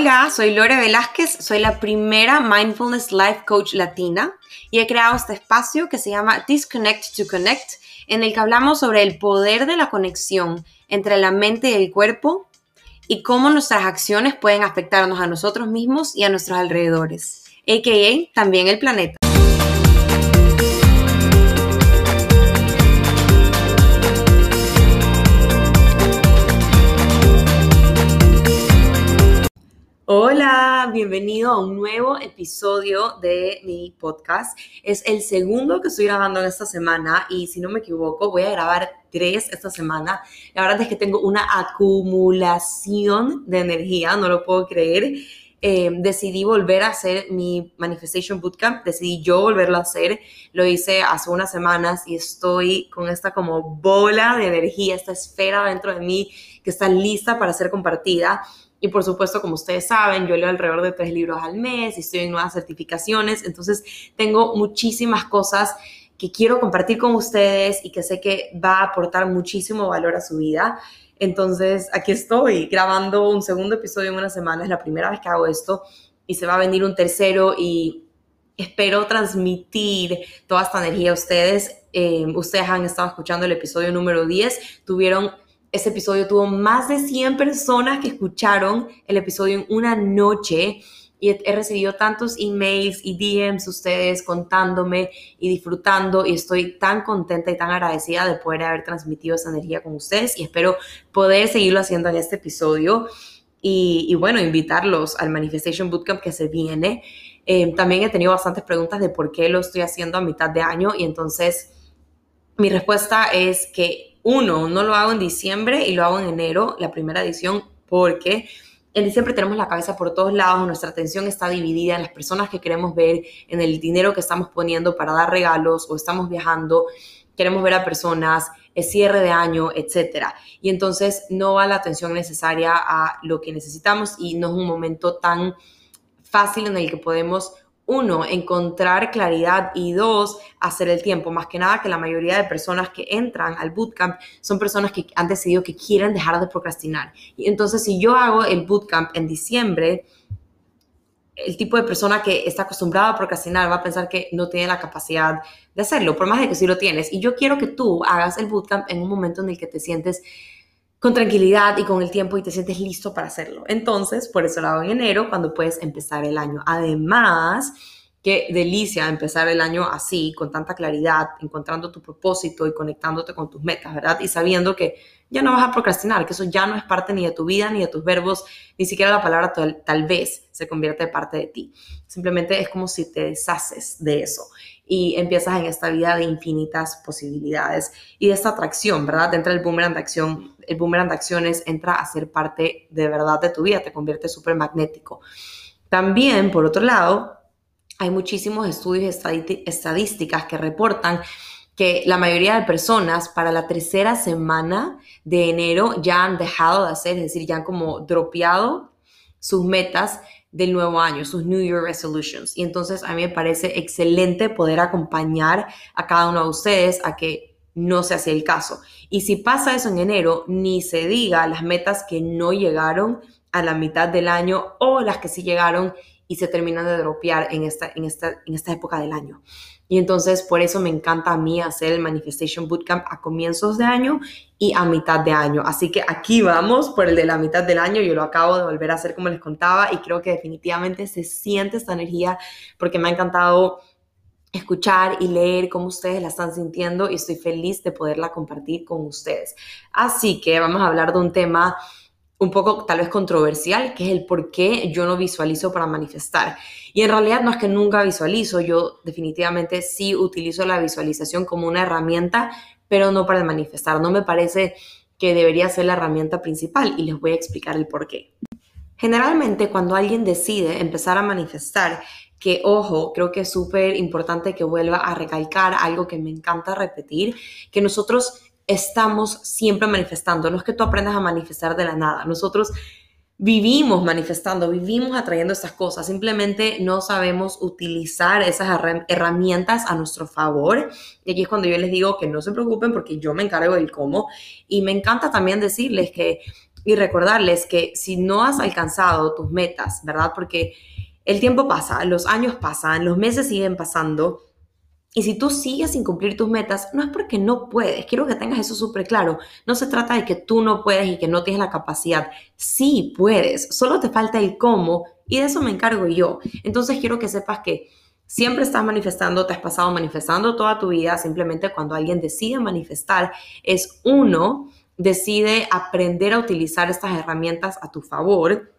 Hola, soy Lore Velázquez, soy la primera Mindfulness Life Coach latina y he creado este espacio que se llama Disconnect to Connect, en el que hablamos sobre el poder de la conexión entre la mente y el cuerpo y cómo nuestras acciones pueden afectarnos a nosotros mismos y a nuestros alrededores, a.k.a. también el planeta. Hola, bienvenido a un nuevo episodio de mi podcast. Es el segundo que estoy grabando en esta semana y si no me equivoco voy a grabar tres esta semana. La verdad es que tengo una acumulación de energía, no lo puedo creer. Eh, decidí volver a hacer mi Manifestation Bootcamp, decidí yo volverlo a hacer, lo hice hace unas semanas y estoy con esta como bola de energía, esta esfera dentro de mí que está lista para ser compartida y por supuesto, como ustedes saben, yo leo alrededor de tres libros al mes y estoy en nuevas certificaciones, entonces tengo muchísimas cosas que quiero compartir con ustedes y que sé que va a aportar muchísimo valor a su vida. Entonces, aquí estoy grabando un segundo episodio en una semana, es la primera vez que hago esto y se va a venir un tercero y espero transmitir toda esta energía a ustedes. Eh, ustedes han estado escuchando el episodio número 10, tuvieron ese episodio tuvo más de 100 personas que escucharon el episodio en una noche y he, recibido tantos emails y DMs ustedes contándome y disfrutando y estoy tan contenta y tan agradecida de poder haber transmitido esa energía con ustedes y espero poder seguirlo haciendo en este episodio y, bueno, invitarlos al Manifestation Bootcamp que se viene. Eh, también he tenido bastantes preguntas de por qué lo estoy haciendo a mitad de año y entonces mi respuesta es que uno, no lo hago en diciembre y lo hago en enero, la primera edición, porque en diciembre tenemos la cabeza por todos lados, nuestra atención está dividida en las personas que queremos ver, en el dinero que estamos poniendo para dar regalos o estamos viajando, queremos ver a personas, es cierre de año, etcétera. Y entonces no va la atención necesaria a lo que necesitamos y no es un momento tan fácil en el que podemos uno, encontrar claridad y dos, hacer el tiempo. Más que nada que la mayoría de personas que entran al bootcamp son personas que han decidido que quieren dejar de procrastinar. Y entonces si yo hago el bootcamp en diciembre, el tipo de persona que está acostumbrada a procrastinar va a pensar que no tiene la capacidad de hacerlo, por más de que sí lo tienes. Y yo quiero que tú hagas el bootcamp en un momento en el que te sientes con tranquilidad y con el tiempo y te sientes listo para hacerlo. Entonces, por eso lo hago en enero, cuando puedes empezar el año. Además, qué delicia empezar el año así, con tanta claridad, encontrando tu propósito y conectándote con tus metas, ¿verdad? Y sabiendo que ya no vas a procrastinar, que eso ya no es parte ni de tu vida, ni de tus verbos, ni siquiera la palabra tal, tal vez se convierte parte de ti. Simplemente es como si te deshaces de eso y empiezas en esta vida de infinitas posibilidades y de esta atracción, ¿verdad? Entra el boomerang de acción, el boomerang de acciones entra a ser parte de verdad de tu vida, te convierte súper magnético. También, por otro lado, hay muchísimos estudios estadísticas que reportan que la mayoría de personas para la tercera semana de enero ya han dejado de hacer, es decir, ya han como dropeado sus metas del nuevo año, sus New Year Resolutions. Y entonces a mí me parece excelente poder acompañar a cada uno de ustedes a que no se hace el caso. Y si pasa eso en enero, ni se diga las metas que no llegaron a la mitad del año o las que sí llegaron y se terminan de dropear en esta, en esta, en esta época del año. Y entonces por eso me encanta a mí hacer el Manifestation Bootcamp a comienzos de año y a mitad de año. Así que aquí vamos por el de la mitad del año. Yo lo acabo de volver a hacer como les contaba y creo que definitivamente se siente esta energía porque me ha encantado escuchar y leer cómo ustedes la están sintiendo y estoy feliz de poderla compartir con ustedes. Así que vamos a hablar de un tema un poco tal vez controversial, que es el por qué yo no visualizo para manifestar. Y en realidad no es que nunca visualizo, yo definitivamente sí utilizo la visualización como una herramienta, pero no para manifestar. No me parece que debería ser la herramienta principal y les voy a explicar el por qué. Generalmente cuando alguien decide empezar a manifestar, que ojo, creo que es súper importante que vuelva a recalcar algo que me encanta repetir, que nosotros estamos siempre manifestando. No es que tú aprendas a manifestar de la nada. Nosotros vivimos manifestando, vivimos atrayendo estas cosas. Simplemente no sabemos utilizar esas herramientas a nuestro favor. Y aquí es cuando yo les digo que no se preocupen porque yo me encargo del cómo. Y me encanta también decirles que y recordarles que si no has alcanzado tus metas, ¿verdad? Porque el tiempo pasa, los años pasan, los meses siguen pasando. Y si tú sigues sin cumplir tus metas, no es porque no puedes. Quiero que tengas eso súper claro. No se trata de que tú no puedes y que no tienes la capacidad. Sí puedes, solo te falta el cómo y de eso me encargo yo. Entonces quiero que sepas que siempre estás manifestando, te has pasado manifestando toda tu vida. Simplemente cuando alguien decide manifestar, es uno, decide aprender a utilizar estas herramientas a tu favor.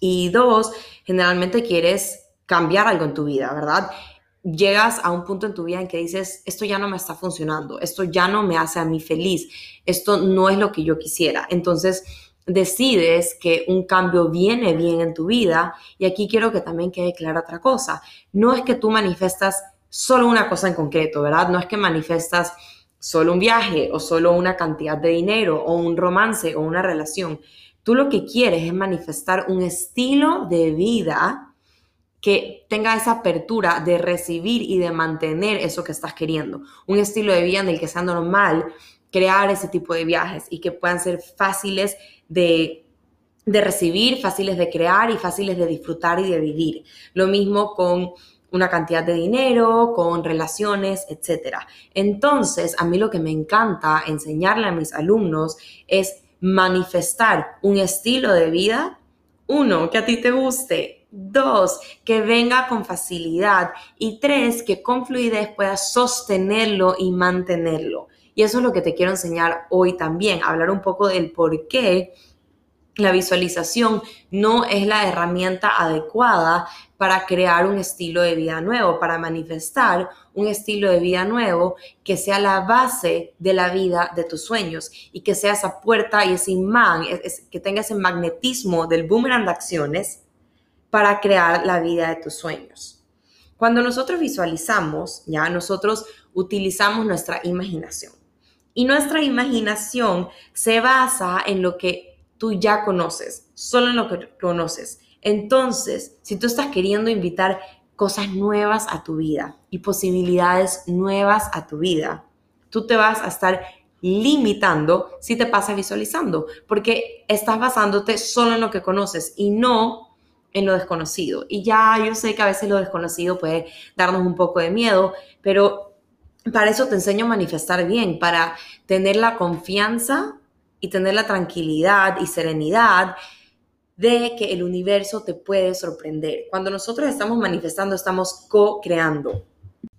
Y dos, generalmente quieres cambiar algo en tu vida, ¿verdad? Llegas a un punto en tu vida en que dices, esto ya no me está funcionando, esto ya no me hace a mí feliz, esto no es lo que yo quisiera. Entonces, decides que un cambio viene bien en tu vida, y aquí quiero que también quede clara otra cosa, no es que tú manifestas solo una cosa en concreto, ¿verdad? No es que manifestas solo un viaje o solo una cantidad de dinero o un romance o una relación. Tú lo que quieres es manifestar un estilo de vida que tenga esa apertura de recibir y de mantener eso que estás queriendo. Un estilo de vida en el que sea normal crear ese tipo de viajes y que puedan ser fáciles de, de recibir, fáciles de crear y fáciles de disfrutar y de vivir. Lo mismo con una cantidad de dinero, con relaciones, etc. Entonces, a mí lo que me encanta enseñarle a mis alumnos es manifestar un estilo de vida, uno, que a ti te guste, dos, que venga con facilidad y tres, que con fluidez puedas sostenerlo y mantenerlo. Y eso es lo que te quiero enseñar hoy también, hablar un poco del por qué la visualización no es la herramienta adecuada para crear un estilo de vida nuevo, para manifestar un estilo de vida nuevo que sea la base de la vida de tus sueños y que sea esa puerta y ese imán, que tenga ese magnetismo del boomerang de acciones para crear la vida de tus sueños. Cuando nosotros visualizamos, ya nosotros utilizamos nuestra imaginación. Y nuestra imaginación se basa en lo que tú ya conoces, solo en lo que conoces. Entonces, si tú estás queriendo invitar cosas nuevas a tu vida y posibilidades nuevas a tu vida, tú te vas a estar limitando si te pasas visualizando, porque estás basándote solo en lo que conoces y no en lo desconocido. Y ya yo sé que a veces lo desconocido puede darnos un poco de miedo, pero para eso te enseño a manifestar bien, para tener la confianza y tener la tranquilidad y serenidad de que el universo te puede sorprender. Cuando nosotros estamos manifestando, estamos co-creando.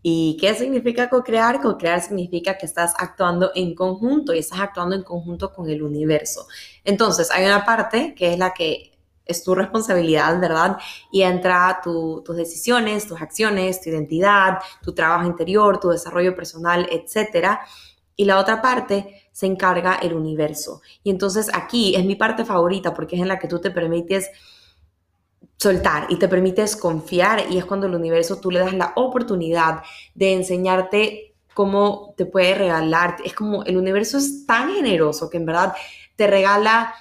¿Y qué significa co-crear? Co-crear significa que estás actuando en conjunto y estás actuando en conjunto con el universo. Entonces, hay una parte que es la que es tu responsabilidad, ¿verdad? Y entra tus decisiones, tus acciones, tu identidad, tu trabajo interior, tu desarrollo personal, etcétera. Y la otra parte se encarga el universo. Y entonces aquí es mi parte favorita porque es en la que tú te permites soltar y te permites confiar y es cuando el universo tú le das la oportunidad de enseñarte cómo te puede regalar. Es como el universo es tan generoso que en verdad te regala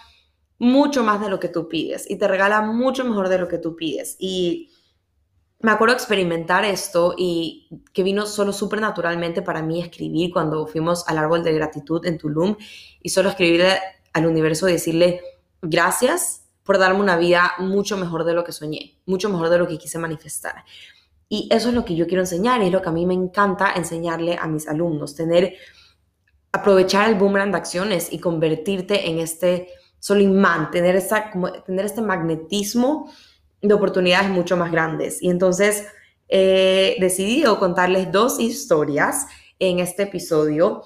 mucho más de lo que tú pides y te regala mucho mejor de lo que tú pides. Y me acuerdo experimentar esto y que vino solo súper naturalmente para mí escribir cuando fuimos al árbol de gratitud en Tulum y solo escribirle al universo y decirle gracias por darme una vida mucho mejor de lo que soñé, mucho mejor de lo que quise manifestar. Y eso es lo que yo quiero enseñar y es lo que a mí me encanta enseñarle a mis alumnos, tener, aprovechar el boomerang de acciones y convertirte en este solo imán, tener, esa, tener este magnetismo de oportunidades mucho más grandes. Y entonces he decidido contarles dos historias en este episodio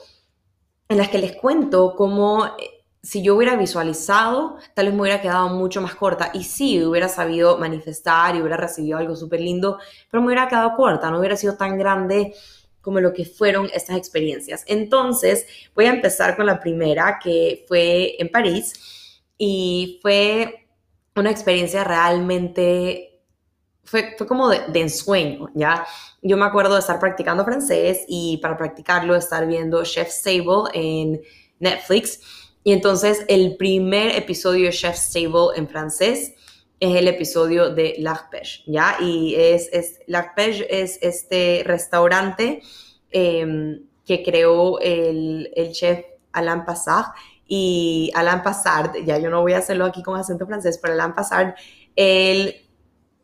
en las que les cuento cómo eh, si yo hubiera visualizado, tal vez me hubiera quedado mucho más corta. Y sí, hubiera sabido manifestar y hubiera recibido algo súper lindo, pero me hubiera quedado corta, no hubiera sido tan grande como lo que fueron estas experiencias. Entonces, voy a empezar con la primera, que fue en París, y fue una experiencia realmente, fue, fue como de, ensueño, ¿ya? Yo me acuerdo de estar practicando francés y para practicarlo estar viendo Chef Stable en Netflix. Y entonces el primer episodio de Chef Stable en francés es el episodio de L'Arpège, ¿ya? Y es, es L'Arpège es este restaurante em, que creó el, el chef Alain Passard y Alain Passard, ya yo no voy a hacerlo aquí con acento francés, pero Alain Passard, él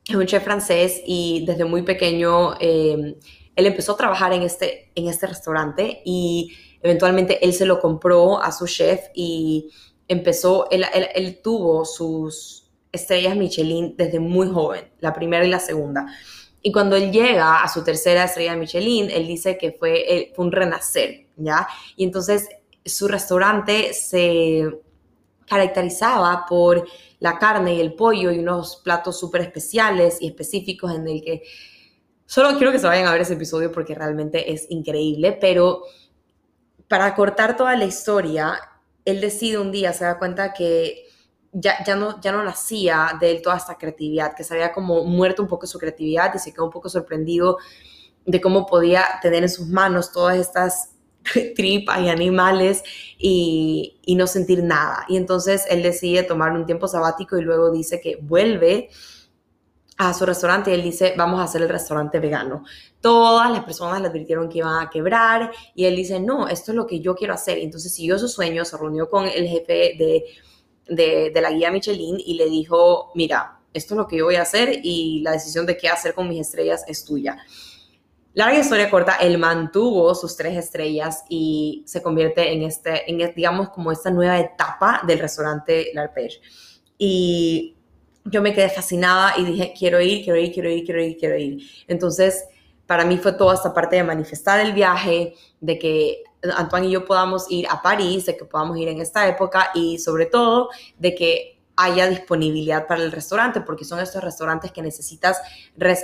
es un chef francés y desde muy pequeño eh, él empezó a trabajar en este, en este restaurante y eventualmente él se lo compró a su chef y empezó, él, él, tuvo sus estrellas Michelin desde muy joven, la primera y la segunda. Y cuando él llega a su tercera estrella Michelin, él dice que fue, fue un renacer, ¿ya? Y entonces su restaurante se caracterizaba por la carne y el pollo y unos platos súper especiales y específicos en el que solo quiero que se vayan a ver ese episodio porque realmente es increíble, pero para cortar toda la historia, él decide un día, se da cuenta que ya, ya, no, ya no nacía de él toda esta creatividad, que se había como muerto un poco su creatividad y se quedó un poco sorprendido de cómo podía tener en sus manos todas estas tripas y animales y, no sentir nada. Y entonces él decide tomar un tiempo sabático y luego dice que vuelve a su restaurante y él dice, vamos a hacer el restaurante vegano. Todas las personas le advirtieron que iban a quebrar y él dice, no, esto es lo que yo quiero hacer. Entonces siguió su sueño, se reunió con el jefe de, de, de la guía Michelin y le dijo, mira, esto es lo que yo voy a hacer y la decisión de qué hacer con mis estrellas es tuya. Larga historia corta, él mantuvo sus tres estrellas y se convierte en este, en, digamos, como esta nueva etapa del restaurante L'Arpege. Y yo me quedé fascinada y dije, quiero ir, quiero ir, quiero ir, quiero ir, quiero ir. Entonces, para mí fue toda esta parte de manifestar el viaje, de que Antoine y yo podamos ir a París, de que podamos ir en esta época y sobre todo de que haya disponibilidad para el restaurante, porque son estos restaurantes que necesitas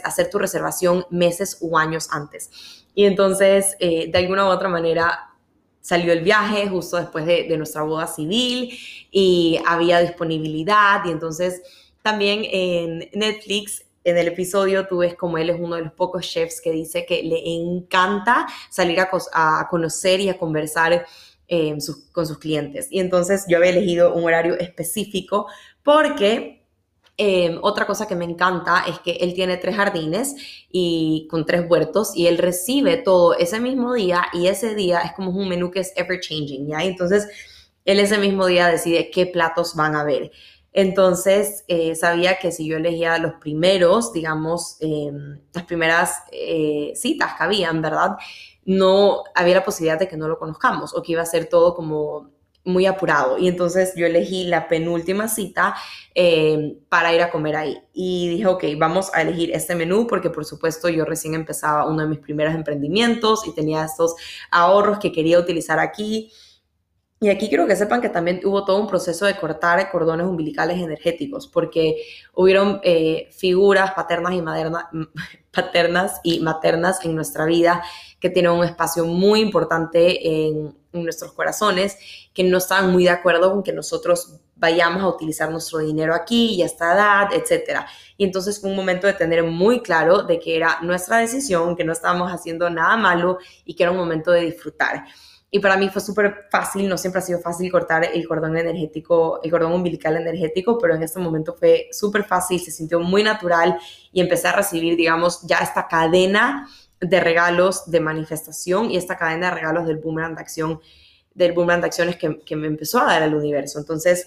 hacer tu reservación meses o años antes. Y entonces, eh, de alguna u otra manera, salió el viaje justo después de, nuestra boda civil y había disponibilidad. Y entonces, también en Netflix, en el episodio, tú ves como él es uno de los pocos chefs que dice que le encanta salir a conocer y a conversar Em, con sus clientes. Y entonces yo había elegido un horario específico porque em, otra cosa que me encanta es que él tiene tres jardines y con tres huertos y él recibe todo ese mismo día y ese día es como un menú que es ever changing, ¿ya? Entonces él ese mismo día decide qué platos van a ver. Entonces, eh, sabía que si yo elegía los primeros, digamos, em, las primeras eh, citas que habían, ¿verdad? No había la posibilidad de que no lo conozcamos o que iba a ser todo como muy apurado. Y entonces yo elegí la penúltima cita eh, para ir a comer ahí. Y dije, ok, vamos a elegir este menú porque por supuesto yo recién empezaba uno de mis primeros emprendimientos y tenía estos ahorros que quería utilizar aquí. Y aquí quiero que sepan que también hubo todo un proceso de cortar cordones umbilicales energéticos, porque hubieron eh, figuras paternas y, paternas y maternas en nuestra vida que tienen un espacio muy importante en, nuestros corazones, que no estaban muy de acuerdo con que nosotros vayamos a utilizar nuestro dinero aquí y a esta edad, etc. Y entonces fue un momento de tener muy claro de que era nuestra decisión, que no estábamos haciendo nada malo y que era un momento de disfrutar. Y para mí fue súper fácil, no siempre ha sido fácil cortar el cordón energético, el cordón umbilical energético, pero en este momento fue súper fácil, se sintió muy natural y empecé a recibir, digamos, ya esta cadena de regalos de manifestación y esta cadena de regalos del boomerang de acción, del boomerang de acciones que, que me empezó a dar el universo. Entonces,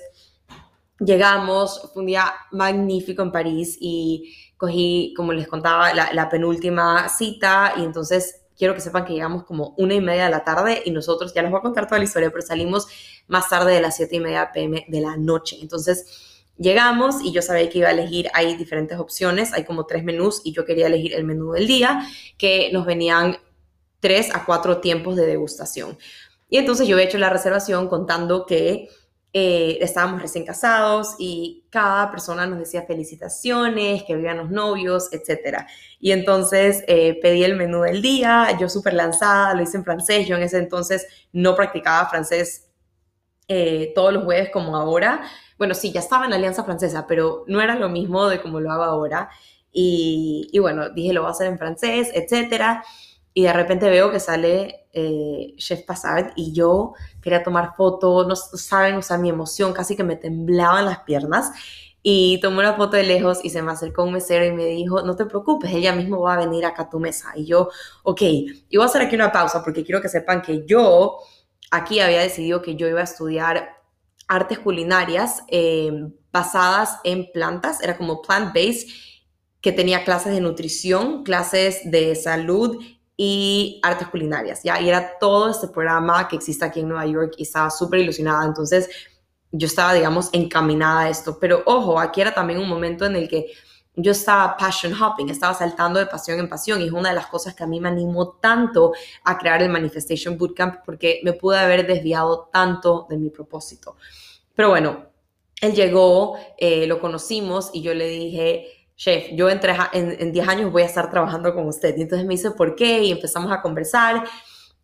llegamos, fue un día magnífico en París y cogí, como les contaba, la, la penúltima cita y entonces quiero que sepan que llegamos como una y media de la tarde y nosotros, ya les voy a contar toda la historia, pero salimos más tarde de las siete y media pm de la noche. Entonces llegamos y yo sabía que iba a elegir, hay diferentes opciones, hay como tres menús y yo quería elegir el menú del día, que nos venían tres a cuatro tiempos de degustación. Y entonces yo he hecho la reservación contando que eh, estábamos recién casados y cada persona nos decía felicitaciones, que vivan los novios, etc. Y entonces eh, pedí el menú del día, yo súper lanzada, lo hice en francés, yo en ese entonces no practicaba francés eh, todos los jueves como ahora. Bueno, sí, ya estaba en la Alianza Francesa, pero no era lo mismo de como lo hago ahora. Y, y bueno, dije, lo voy a hacer en francés, etc. Y de repente veo que sale eh, Chef Passard y yo quería tomar foto, no saben, o sea, mi emoción, casi que me temblaban las piernas. Y tomé una foto de lejos y se me acercó un mesero y me dijo, no te preocupes, ella mismo va a venir acá a tu mesa. Y yo, ok, y voy a hacer aquí una pausa porque quiero que sepan que yo aquí había decidido que yo iba a estudiar artes culinarias eh, basadas en plantas, era como plant-based, que tenía clases de nutrición, clases de salud y artes culinarias, ¿ya? Y era todo este programa que existe aquí en Nueva York y estaba súper ilusionada. Entonces, yo estaba, digamos, encaminada a esto. Pero ojo, aquí era también un momento en el que yo estaba passion hopping, estaba saltando de pasión en pasión y es una de las cosas que a mí me animó tanto a crear el Manifestation Bootcamp porque me pude haber desviado tanto de mi propósito. Pero bueno, él llegó, eh, lo conocimos y yo le dije, chef, yo en, en 10 años voy a estar trabajando con usted. Y entonces me dice, ¿por qué? Y empezamos a conversar.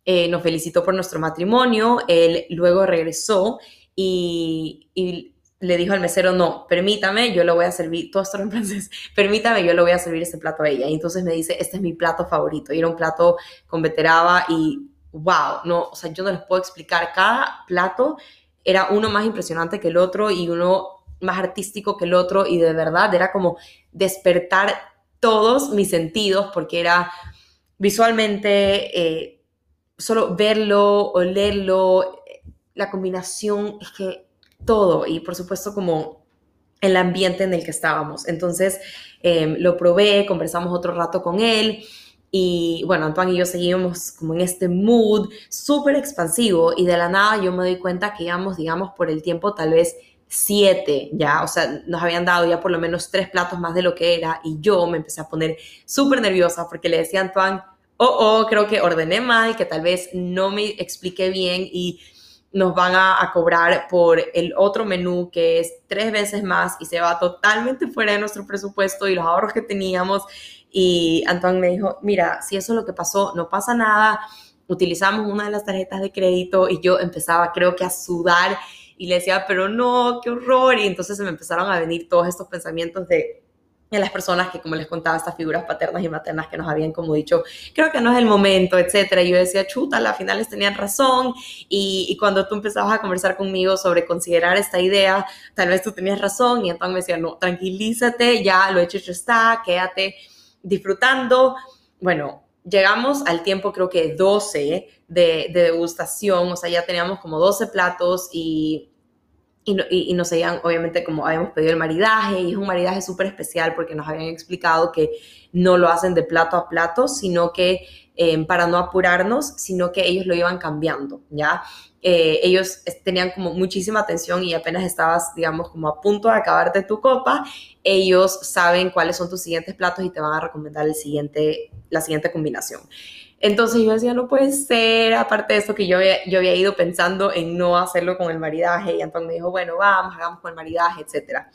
Eh, nos felicitó por nuestro matrimonio. Él luego regresó y, y le dijo al mesero, no, permítame, yo lo voy a servir, todo esto en francés, permítame, yo le voy a servir este plato a ella. Y entonces me dice, este es mi plato favorito. Y era un plato con beteraba y wow, no, o sea, yo no les puedo explicar, cada plato era uno más impresionante que el otro y uno más artístico que el otro y de verdad era como despertar todos mis sentidos porque era visualmente, eh, solo verlo, olerlo, la combinación, es que todo y por supuesto como el ambiente en el que estábamos. Entonces em, lo probé, conversamos otro rato con él y bueno, Antoine y yo seguimos como en este mood súper expansivo y de la nada yo me doy cuenta que íbamos, digamos, por el tiempo tal vez siete ya, o sea, nos habían dado ya por lo menos tres platos más de lo que era y yo me empecé a poner súper nerviosa porque le decía a Antoine, oh, oh, creo que ordené mal, que tal vez no me expliqué bien y nos van a, cobrar por el otro menú que es tres veces más y se va totalmente fuera de nuestro presupuesto y los ahorros que teníamos. Y Antoine me dijo, mira, si eso es lo que pasó, no pasa nada. Utilizamos una de las tarjetas de crédito y yo empezaba creo que a sudar y le decía, pero no, qué horror. Y entonces se me empezaron a venir todos estos pensamientos de, las personas que, como les contaba, estas figuras paternas y maternas que nos habían como dicho, creo que no es el momento, etcétera. Y yo decía, chuta, las finales tenían razón. Y, y, cuando tú empezabas a conversar conmigo sobre considerar esta idea, tal vez tú tenías razón. Y entonces me decía, no, tranquilízate, ya lo hecho, hecho está, quédate disfrutando. Bueno, llegamos al tiempo, creo que 12 de, de degustación, o sea, ya teníamos como 12 platos y y, nos habían, obviamente, como habíamos pedido el maridaje, y es un maridaje súper especial porque nos habían explicado que no lo hacen de plato a plato, sino que eh, para no apurarnos, sino que ellos lo iban cambiando, ¿ya? Eh, ellos tenían como muchísima atención y apenas estabas, digamos, como a punto de acabarte tu copa, ellos saben cuáles son tus siguientes platos y te van a recomendar el siguiente, la siguiente combinación. Entonces yo decía, no puede ser, aparte de eso que yo yo había ido pensando en no hacerlo con el maridaje y entonces me dijo, bueno, vamos, hagamos con el maridaje, etc.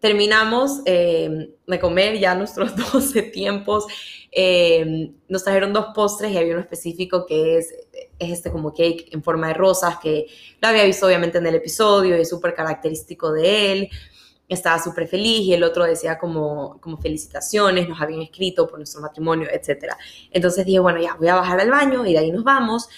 Terminamos eh, de comer ya nuestros 12 tiempos, eh, nos trajeron dos postres y había uno específico que es, es este como cake en forma de rosas que lo había visto obviamente en el episodio y es súper característico de él estaba súper feliz y el otro decía como, como felicitaciones, nos habían escrito por nuestro matrimonio, etc. Entonces dije, bueno, ya voy a bajar al baño y de ahí nos vamos.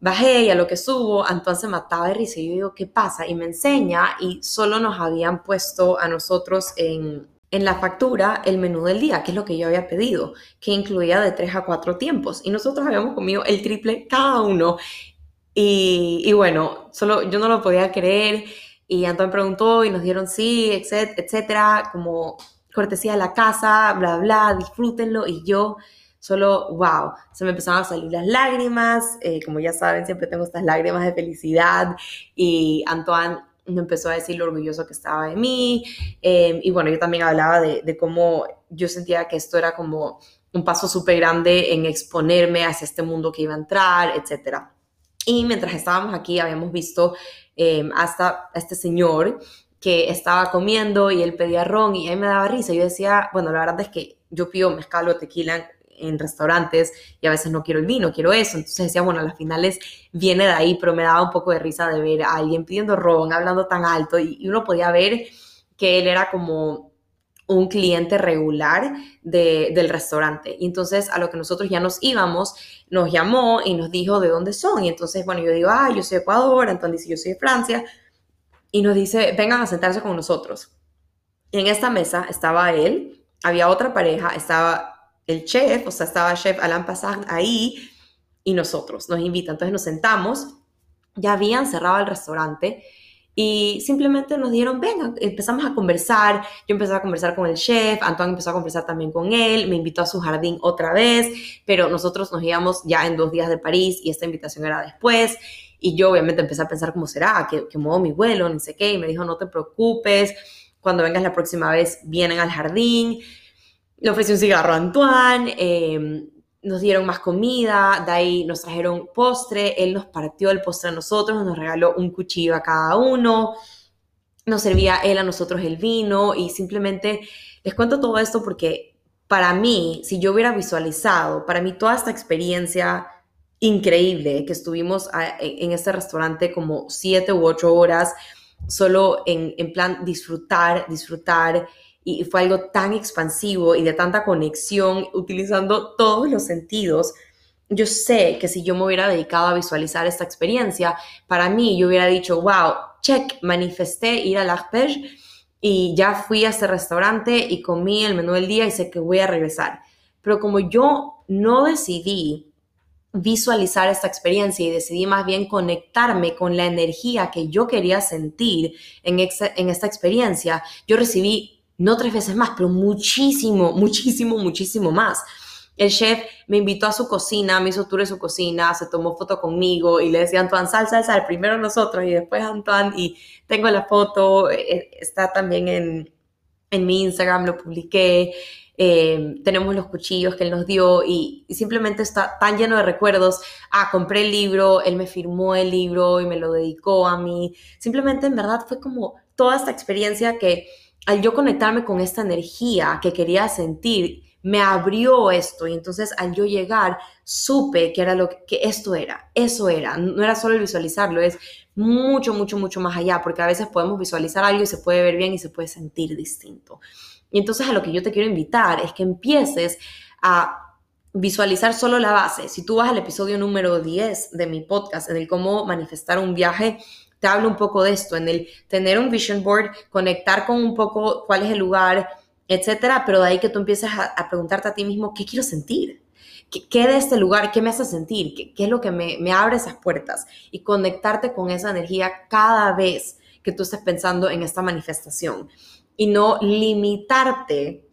Bajé y a lo que subo, Antoine se mataba de risa y yo digo, ¿qué pasa? Y me enseña y solo nos habían puesto a nosotros en, en la factura el menú del día, que es lo que yo había pedido, que incluía de tres a cuatro tiempos. Y nosotros habíamos comido el triple cada uno. Y, y bueno, solo yo no lo podía creer. Y Antoine preguntó y nos dieron sí, etcétera, como cortesía de la casa, bla, bla, disfrútenlo. Y yo solo, wow, se me empezaron a salir las lágrimas. Eh, como ya saben, siempre tengo estas lágrimas de felicidad. Y Antoine me empezó a decir lo orgulloso que estaba de mí. Em, y bueno, yo también hablaba de, de cómo yo sentía que esto era como un paso súper grande en exponerme hacia este mundo que iba a entrar, etcétera. Y mientras estábamos aquí habíamos visto eh, hasta este señor que estaba comiendo y él pedía ron y ahí me daba risa. Yo decía, bueno, la verdad es que yo pido mezcal o tequila en restaurantes y a veces no quiero el vino, quiero eso. Entonces decía, bueno, a las finales viene de ahí, pero me daba un poco de risa de ver a alguien pidiendo ron, hablando tan alto y uno podía ver que él era como un cliente regular del restaurante. Y entonces a lo que nosotros ya nos íbamos, nos llamó y nos dijo de dónde son. Y entonces, bueno, yo digo, ah, yo soy de Ecuador, entonces dice, yo soy de Francia. Y nos dice, vengan a sentarse con nosotros. Y en esta mesa estaba él, había otra pareja, estaba el chef, o sea, estaba chef Alain Passard ahí y nosotros. Nos invitan. Entonces nos sentamos, ya habían cerrado el restaurante y simplemente nos dieron, venga, empezamos a conversar, yo empecé a conversar con el chef, Antoine empezó a conversar también con él, me invitó a su jardín otra vez, pero nosotros nos íbamos ya en dos días de París y esta invitación era después. Y yo obviamente empecé a pensar cómo será, que, que muevo mi vuelo, ni sé qué, y me dijo, no te preocupes, cuando vengas la próxima vez vienen al jardín. Le ofrecí un cigarro a Antoine, eh, nos dieron más comida, de ahí nos trajeron postre, él nos partió el postre a nosotros, nos regaló un cuchillo a cada uno, nos servía él a nosotros el vino y simplemente les cuento todo esto porque para mí, si yo hubiera visualizado, para mí toda esta experiencia increíble que estuvimos en este restaurante como siete u ocho horas, solo en, en plan disfrutar, disfrutar y fue algo tan expansivo y de tanta conexión, utilizando todos los sentidos. Yo sé que si yo me hubiera dedicado a visualizar esta experiencia, para mí yo hubiera dicho, wow, check, manifesté ir a l'Arpege y ya fui a este restaurante y comí el menú del día y sé que voy a regresar. Pero como yo no decidí visualizar esta experiencia y decidí más bien conectarme con la energía que yo quería sentir en, en esta experiencia, yo recibí no tres veces más, pero muchísimo, muchísimo, muchísimo más. El chef me invitó a su cocina, me hizo tour de su cocina, se tomó foto conmigo y le decía Antoine, sal, sal, sal, primero nosotros y después Antoine y tengo la foto, eh, eh, está también en, en mi Instagram, lo publiqué, eh, tenemos los cuchillos que él nos dio y, y, simplemente está tan lleno de recuerdos. Ah, compré el libro, él me firmó el libro y me lo dedicó a mí. Simplemente en verdad fue como toda esta experiencia que al yo conectarme con esta energía que quería sentir, me abrió esto y entonces al yo llegar supe que era lo que, esto era, eso era, no era solo el visualizarlo, es mucho, mucho, mucho más allá, porque a veces podemos visualizar algo y se puede ver bien y se puede sentir distinto. Y entonces a lo que yo te quiero invitar es que empieces a visualizar solo la base. Si tú vas al episodio número 10 de mi podcast, en el cómo manifestar un viaje, te hablo un poco de esto, en el tener un vision board, conectar con un poco cuál es el lugar, etcétera, pero de ahí que tú empieces a, preguntarte a ti mismo, ¿qué quiero sentir? ¿Qué, de este lugar? ¿Qué me hace sentir? ¿Qué, es lo que me, me, abre esas puertas? Y conectarte con esa energía cada vez que tú estés pensando en esta manifestación. Y no limitarte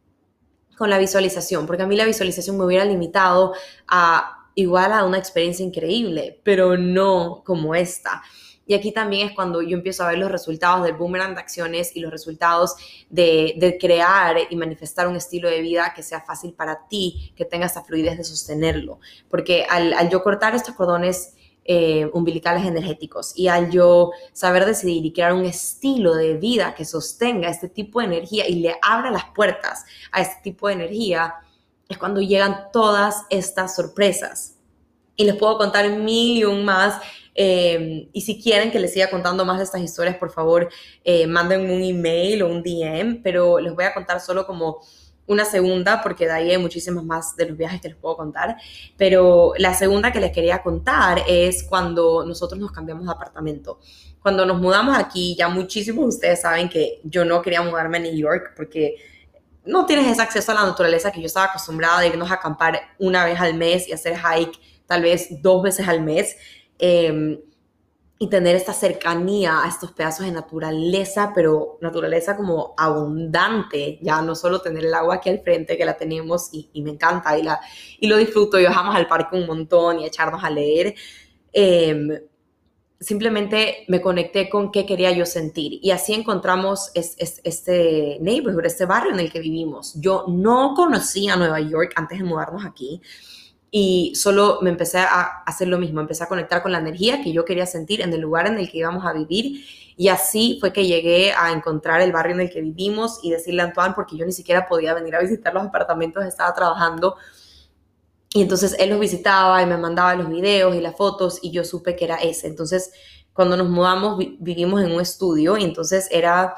con la visualización, porque a mí la visualización me hubiera limitado a igual a una experiencia increíble, pero no como esta. Y aquí también es cuando yo empiezo a ver los resultados del boomerang de acciones y los resultados de, crear y manifestar un estilo de vida que sea fácil para ti, que tenga esa fluidez de sostenerlo. Porque al, yo cortar estos cordones eh, umbilicales energéticos y al yo saber decidir y crear un estilo de vida que sostenga este tipo de energía y le abra las puertas a este tipo de energía, es cuando llegan todas estas sorpresas. Y les puedo contar mil y un más Em, y si quieren que les siga contando más de estas historias, por favor, eh, manden un email o un DM, pero les voy a contar solo como una segunda, porque de ahí hay muchísimas más de los viajes que les puedo contar. Pero la segunda que les quería contar es cuando nosotros nos cambiamos de apartamento. Cuando nos mudamos aquí, ya muchísimos de ustedes saben que yo no quería mudarme a New York porque no tienes ese acceso a la naturaleza que yo estaba acostumbrada de irnos a acampar una vez al mes y hacer hike tal vez dos veces al mes. Em, y tener esta cercanía a estos pedazos de naturaleza, pero naturaleza como abundante, ya no solo tener el agua aquí al frente, que la tenemos y, me encanta y, la, y lo disfruto, y bajamos al parque un montón y echarnos a leer. Em, simplemente me conecté con qué quería yo sentir y así encontramos este neighborhood, este barrio en el que vivimos. Yo no conocía Nueva York antes de mudarnos aquí y solo me empecé a hacer lo mismo, empecé a conectar con la energía que yo quería sentir en el lugar en el que íbamos a vivir y así fue que llegué a encontrar el barrio en el que vivimos y decirle a Antoine, porque yo ni siquiera podía venir a visitar los apartamentos, estaba trabajando y entonces él los visitaba y me mandaba los videos y las fotos y yo supe que era ese. Entonces cuando nos mudamos vivimos en un estudio y entonces era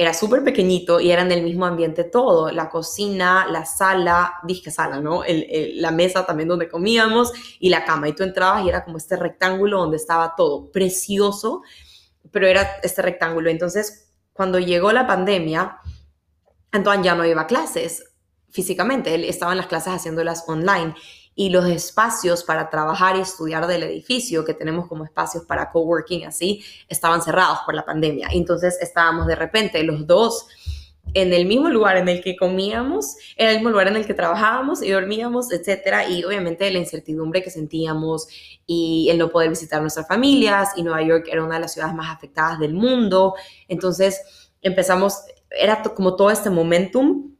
era súper pequeñito y era en el mismo ambiente todo, la cocina, la sala, dije sala, ¿no? la mesa también donde comíamos y la cama. Y tú entrabas y era como este rectángulo donde estaba todo, precioso, pero era este rectángulo. Entonces, cuando llegó la pandemia, Antoine ya no iba a clases físicamente, él estaba en las clases haciéndolas online. Y los espacios para trabajar y estudiar del edificio que tenemos como espacios para coworking así estaban cerrados por la pandemia. Entonces estábamos de repente los dos en el mismo lugar en el que comíamos, en el mismo lugar en el que trabajábamos y dormíamos, etcétera, y obviamente la incertidumbre que sentíamos y el no poder visitar nuestras familias y Nueva York era una de las ciudades más afectadas del mundo. Entonces empezamos, era como todo este momentum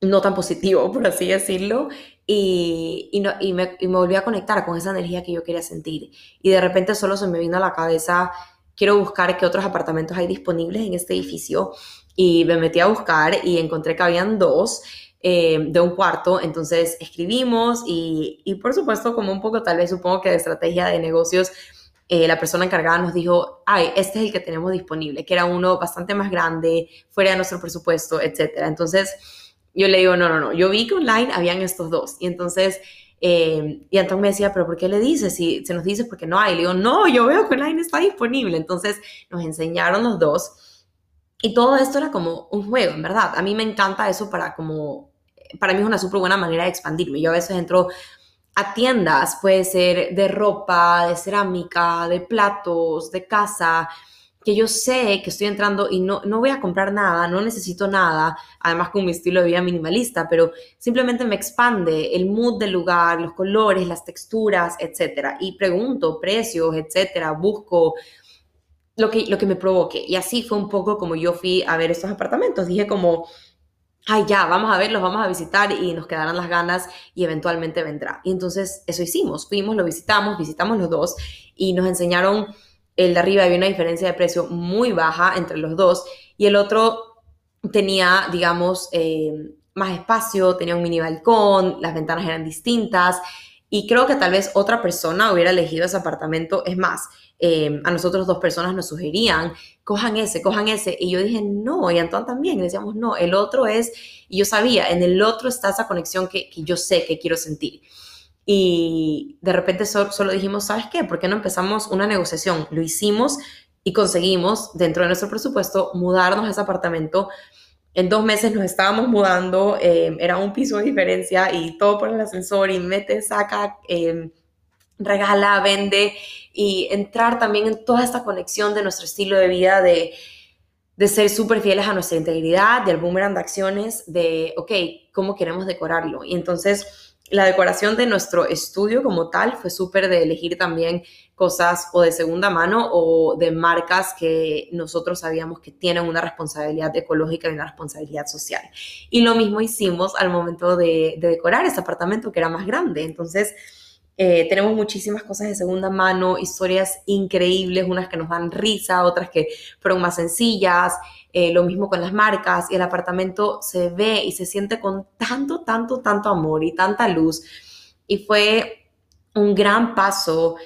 no tan positivo, por así decirlo, y, y, no, me, y, me, volví a conectar con esa energía que yo quería sentir. Y de repente solo se me vino a la cabeza, quiero buscar qué otros apartamentos hay disponibles en este edificio. Y me metí a buscar y encontré que habían dos eh, de un cuarto. Entonces escribimos y, y, por supuesto, como un poco tal vez supongo que de estrategia de negocios, eh, la persona encargada nos dijo, ay, este es el que tenemos disponible, que era uno bastante más grande, fuera de nuestro presupuesto, etcétera. Entonces yo le digo, no, no, no, yo vi que online habían estos dos. Y entonces, eh, y Anton me decía, pero ¿por qué le dices? Si se nos dice porque no hay. Le digo, no, yo veo que online está disponible. Entonces nos enseñaron los dos. Y todo esto era como un juego, en verdad. A mí me encanta eso para como, para mí es una súper buena manera de expandirme. Yo a veces entro a tiendas, puede ser de ropa, de cerámica, de platos, de casa, que yo sé que estoy entrando y no, no voy a comprar nada, no necesito nada, además con mi estilo de vida minimalista, pero simplemente me expande el mood del lugar, los colores, las texturas, etcétera. Y pregunto precios, etcétera, busco lo que, lo que me provoque. Y así fue un poco como yo fui a ver estos apartamentos. Dije como, ay, ya, vamos a verlos, vamos a visitar y nos quedarán las ganas y eventualmente vendrá. Y entonces eso hicimos, fuimos, lo visitamos, visitamos los dos y nos enseñaron el de arriba había una diferencia de precio muy baja entre los dos y el otro tenía, digamos, eh, más espacio, tenía un mini balcón, las ventanas eran distintas y creo que tal vez otra persona hubiera elegido ese apartamento. Es más, eh, a nosotros dos personas nos sugerían, cojan ese, cojan ese. Y yo dije, no, y Antoine también. Y decíamos, no, el otro es, y yo sabía, en el otro está esa conexión que, que yo sé que quiero sentir. Y de repente solo dijimos, ¿sabes qué? ¿Por qué no empezamos una negociación? Lo hicimos y conseguimos, dentro de nuestro presupuesto, mudarnos a ese apartamento. En dos meses nos estábamos mudando, eh, era un piso de diferencia y todo por el ascensor y mete, saca, eh, regala, vende y entrar también en toda esta conexión de nuestro estilo de vida, de, de ser súper fieles a nuestra integridad, del boomerang de acciones, de, ok, ¿cómo queremos decorarlo? Y entonces la decoración de nuestro estudio como tal fue súper de elegir también cosas o de segunda mano o de marcas que nosotros sabíamos que tienen una responsabilidad ecológica y una responsabilidad social. Y lo mismo hicimos al momento de, decorar ese apartamento que era más grande. Entonces, eh, tenemos muchísimas cosas de segunda mano, historias increíbles, unas que nos dan risa, otras que fueron más sencillas. Eh, lo mismo con las marcas y el apartamento se ve y se siente con tanto, tanto, tanto amor y tanta luz. Y fue un gran paso,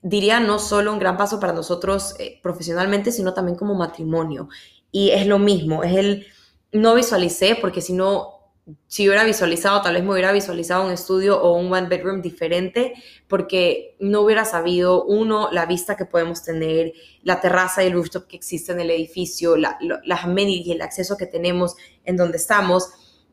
diría no solo un gran paso para nosotros eh, profesionalmente, sino también como matrimonio. Y es lo mismo, es el, no visualicé porque si no si hubiera visualizado, tal vez me hubiera visualizado un estudio o un one bedroom diferente, porque no hubiera sabido, uno, la vista que podemos tener, la terraza y el rooftop que existe en el edificio, las amenities y el acceso que tenemos en donde estamos.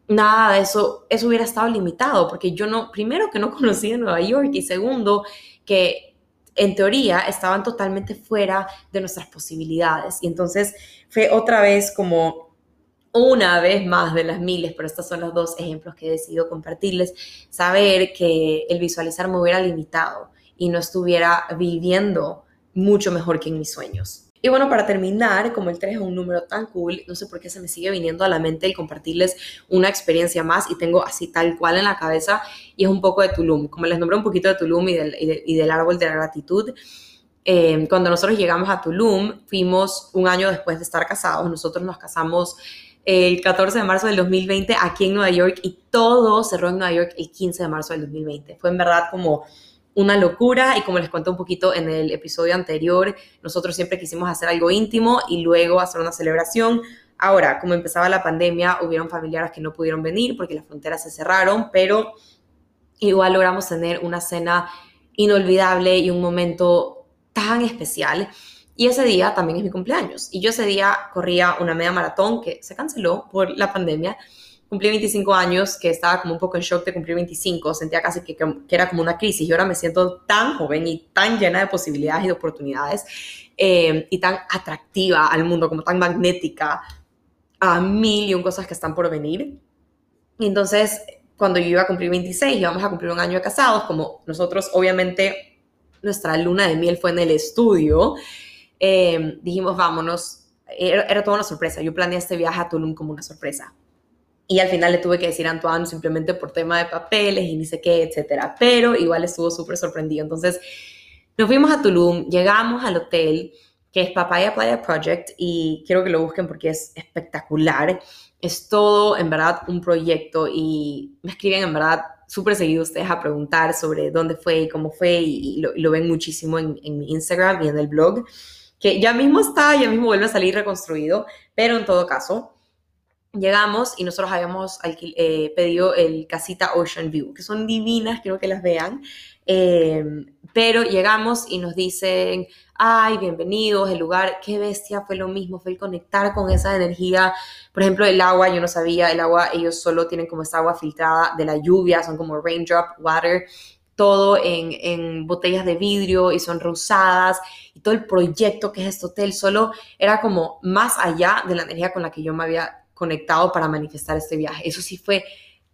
Nada de eso, eso hubiera estado limitado, porque yo no, primero que no conocía Nueva York y segundo que en teoría estaban totalmente fuera de nuestras posibilidades. Y entonces fue otra vez como una vez más de las miles, pero estos son los dos ejemplos que he decidido compartirles, saber que el visualizar me hubiera limitado y no estuviera viviendo mucho mejor que en mis sueños. Y bueno, para terminar, como el 3 es un número tan cool, no sé por qué se me sigue viniendo a la mente el compartirles una experiencia más y tengo así tal cual en la cabeza y es un poco de Tulum. Como les nombré un poquito de Tulum y del, y del árbol de la gratitud, eh, cuando nosotros llegamos a Tulum, fuimos un año después de estar casados, nosotros nos casamos el 14 de marzo del 2020 aquí en Nueva York y todo cerró en Nueva York el 15 de marzo del 2020. Fue en verdad como una locura y como les conté un poquito en el episodio anterior, nosotros siempre quisimos hacer algo íntimo y luego hacer una celebración. Ahora, como empezaba la pandemia, hubieron familiares que no pudieron venir porque las fronteras se cerraron, pero igual logramos tener una cena inolvidable y un momento tan especial. Y ese día también es mi cumpleaños. Y yo ese día corría una media maratón que se canceló por la pandemia. cumplí 25 años, que estaba como un poco en shock de cumplir 25, sentía casi que, que era como una crisis y ahora me siento tan joven y tan llena de posibilidades y de oportunidades eh, y tan atractiva al mundo, como tan magnética a mil y un cosas que están por venir. Y entonces, cuando yo iba a cumplir 26, íbamos a cumplir un año de casados, como nosotros obviamente nuestra luna de miel fue en el estudio, eh, dijimos, vámonos, era, era, toda una sorpresa. Yo planeé este viaje a Tulum como una sorpresa. Y al final le tuve que decir a Antoine simplemente por tema de papeles y ni sé qué, etcétera. Pero igual estuvo súper sorprendido. Entonces, nos fuimos a Tulum, llegamos al hotel que es Papaya Playa Project y quiero que lo busquen porque es espectacular. Es todo en verdad un proyecto y me escriben en verdad súper seguido ustedes a preguntar sobre dónde fue y cómo fue y, lo, ven muchísimo en, en Instagram y en el blog, que ya mismo está, ya mismo vuelve a salir reconstruido, pero en todo caso, llegamos y nosotros habíamos eh, pedido el casita Ocean View, que son divinas, quiero que las vean. Eh, pero llegamos y nos dicen, ay, bienvenidos, el lugar, qué bestia, fue lo mismo, fue el conectar con esa energía. Por ejemplo, el agua, yo no sabía, el agua, ellos solo tienen como esta agua filtrada de la lluvia, son como raindrop water, todo en, en botellas de vidrio y son rosadas todo el proyecto que es este hotel solo era como más allá de la energía con la que yo me había conectado para manifestar este viaje. Eso sí fue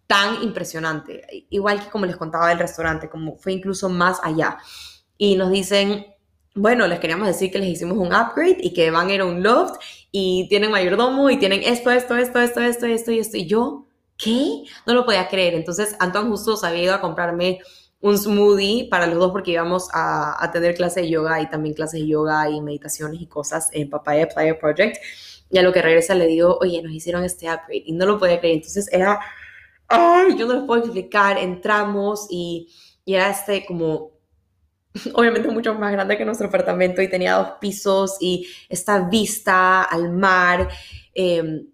tan impresionante, igual que como les contaba del restaurante, como fue incluso más allá. Y nos dicen, bueno, les queríamos decir que les hicimos un upgrade y que van a ir a un loft y tienen mayordomo y tienen esto, esto, esto, esto, esto, esto y esto. Y yo, ¿qué? No lo podía creer. Entonces, Antoine justo se había ido a comprarme un smoothie para los dos porque íbamos a, a tener clase de yoga y también clases de yoga y meditaciones y cosas en Papaya Playa Project. Y a lo que regresa le digo, oye, nos hicieron este upgrade y no lo podía creer. Entonces era, ay, yo no les puedo explicar. Entramos y, y era este como, obviamente mucho más grande que nuestro apartamento y tenía dos pisos y esta vista al mar. Em,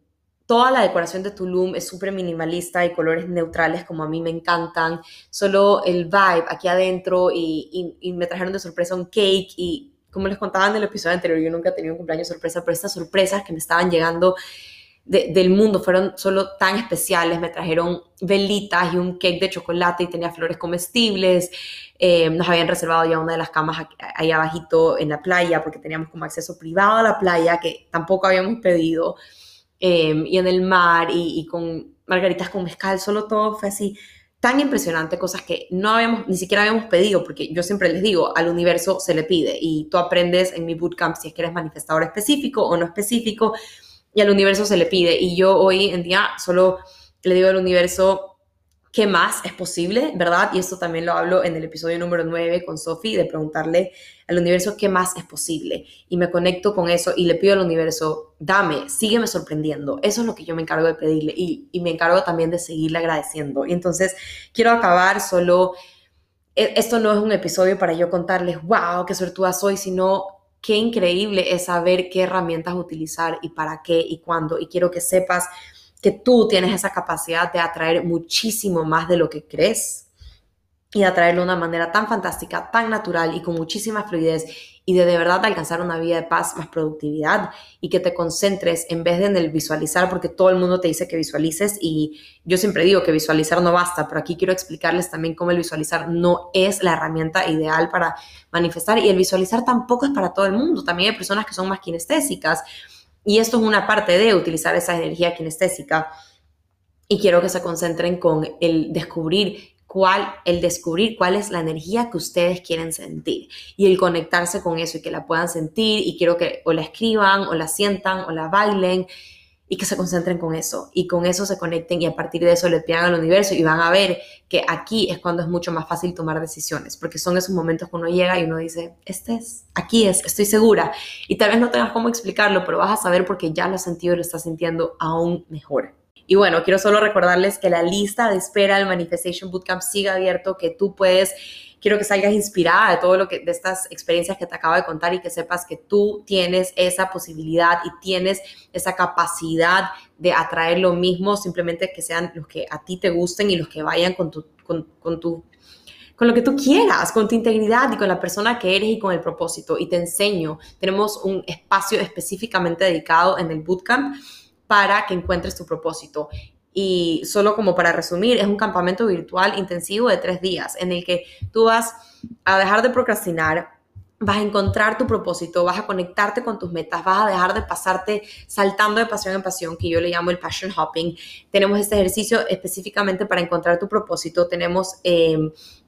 toda la decoración de Tulum es súper minimalista y colores neutrales como a mí me encantan. Solo el vibe aquí adentro y, me trajeron de sorpresa un cake y como les contaba en el episodio anterior, yo nunca he tenido un cumpleaños sorpresa, pero estas sorpresas que me estaban llegando del mundo fueron solo tan especiales. Me trajeron velitas y un cake de chocolate y tenía flores comestibles. Eh, nos habían reservado ya una de las camas ahí abajito en la playa porque teníamos como acceso privado a la playa que tampoco habíamos pedido. Eh, y en el mar y, y con margaritas con mezcal, solo todo fue así tan impresionante, cosas que no habíamos, ni siquiera habíamos pedido, porque yo siempre les digo, al universo se le pide y tú aprendes en mi bootcamp si es que eres manifestador específico o no específico y al universo se le pide. Y yo hoy en día solo le digo al universo, qué más es posible, ¿verdad? Y esto también lo hablo en el episodio número 9 con Sophie, de preguntarle al universo qué más es posible. Y me conecto con eso y le pido al universo, dame, sígueme sorprendiendo. Eso es lo que yo me encargo de pedirle y, y me encargo también de seguirle agradeciendo. Y entonces quiero acabar solo, e, esto no es un episodio para yo contarles, wow, qué suertuda soy, sino qué increíble es saber qué herramientas utilizar y para qué y cuándo. Y quiero que sepas que tú tienes esa capacidad de atraer muchísimo más de lo que crees y de atraerlo de una manera tan fantástica, tan natural y con muchísima fluidez y de de verdad alcanzar una vida de paz, más productividad y que te concentres en vez de en el visualizar, porque todo el mundo te dice que visualices y yo siempre digo que visualizar no basta, pero aquí quiero explicarles también cómo el visualizar no es la herramienta ideal para manifestar y el visualizar tampoco es para todo el mundo, también hay personas que son más kinestésicas y esto es una parte de utilizar esa energía kinestésica. Y quiero que se concentren con el descubrir cuál, el descubrir cuál es la energía que ustedes quieren sentir. Y el conectarse con eso y que la puedan sentir. Y quiero que o la escriban o la sientan o la bailen y que se concentren con eso y con eso se conecten y a partir de eso le pidan al universo y van a ver que aquí es cuando es mucho más fácil tomar decisiones, porque son esos momentos cuando uno llega y uno dice, este es, aquí es, estoy segura y tal vez no tengas cómo explicarlo, pero vas a saber porque ya lo has sentido y lo estás sintiendo aún mejor. Y bueno, quiero solo recordarles que la lista de espera del Manifestation Bootcamp sigue abierto, que tú puedes quiero que salgas inspirada de todo lo que, de estas experiencias que te acabo de contar y que sepas que tú tienes esa posibilidad y tienes esa capacidad de atraer lo mismo, simplemente que sean los que a ti te gusten y los que vayan con tu, con, con tu con lo que tú quieras, con tu integridad y con la persona que eres y con el propósito. Y te enseño, tenemos un espacio específicamente dedicado en el bootcamp para que encuentres tu propósito Y solo como para resumir, es un campamento virtual intensivo de tres días en el que tú vas a dejar de procrastinar, vas a encontrar tu propósito, vas a conectarte con tus metas, vas a dejar de pasarte saltando de pasión en pasión, que yo le llamo el passion hopping. Tenemos este ejercicio específicamente para encontrar tu propósito. Tenemos, eh,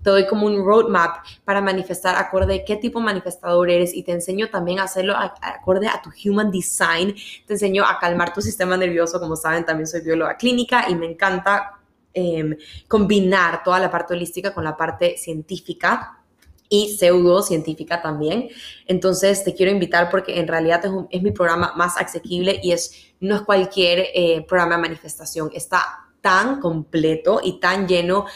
te doy como un roadmap para manifestar acorde a qué tipo de manifestador eres y te enseño también a hacerlo acorde a tu human design. Te enseño a calmar tu sistema nervioso. Como saben, también soy bióloga clínica y me encanta em, combinar toda la parte holística con la parte científica y pseudocientífica también. Entonces te quiero invitar porque en realidad es, mi programa más asequible y es, no es cualquier eh, programa de manifestación, está tan completo y tan lleno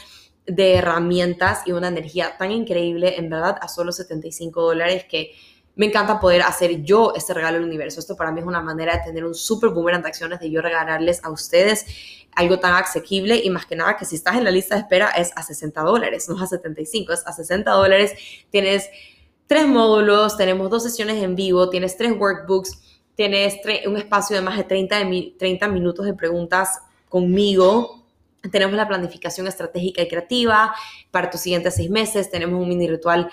de herramientas y una energía tan increíble, en verdad, a solo 75 dólares que me encanta poder hacer yo este regalo al universo. Esto para mí es una manera de tener un super boomerang de acciones, de yo regalarles a ustedes algo tan asequible y más que nada que si estás en la lista de espera es a 60 dólares, no a 75, es a 60 dólares. Tienes tres módulos, tenemos dos sesiones en vivo, tienes tres workbooks, tienes un espacio de más de 30, de 30 minutos de preguntas conmigo. Tenemos la planificación estratégica y creativa para tus siguientes seis meses. Tenemos un mini ritual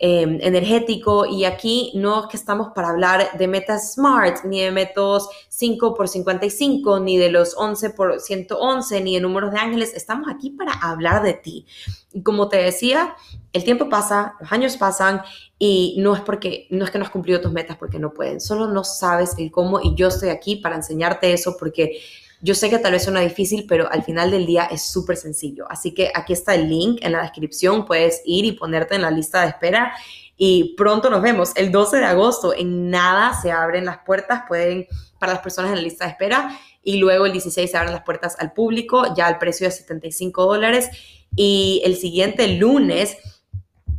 Em, energético. Y aquí no es que estamos para hablar de metas SMART, ni de métodos 5 por 55, ni de los 11 por 111, ni de números de ángeles, estamos aquí para hablar de ti. Y como te decía, el tiempo pasa, los años pasan y no es porque no es que no has cumplido tus metas porque no pueden, solo no sabes el cómo y yo estoy aquí para enseñarte eso porque yo sé que tal vez suena difícil, pero al final del día es súper sencillo. Así que aquí está el link en la descripción. Puedes ir y ponerte en la lista de espera. Y pronto nos vemos. El 12 de agosto, en nada se abren las puertas. Para las personas en la lista de espera. Y luego el 16 se abren las puertas al público, ya al precio de 75 dólares. Y el siguiente lunes,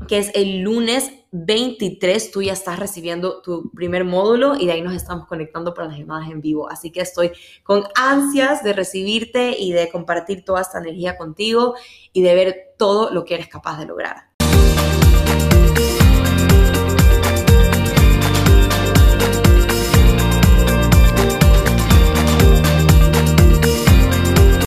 que es el lunes 23 tú ya estás recibiendo tu primer módulo y de ahí nos estamos conectando para las llamadas en vivo. Así que estoy con ansias de recibirte y de compartir toda esta energía contigo y de ver todo lo que eres capaz de lograr.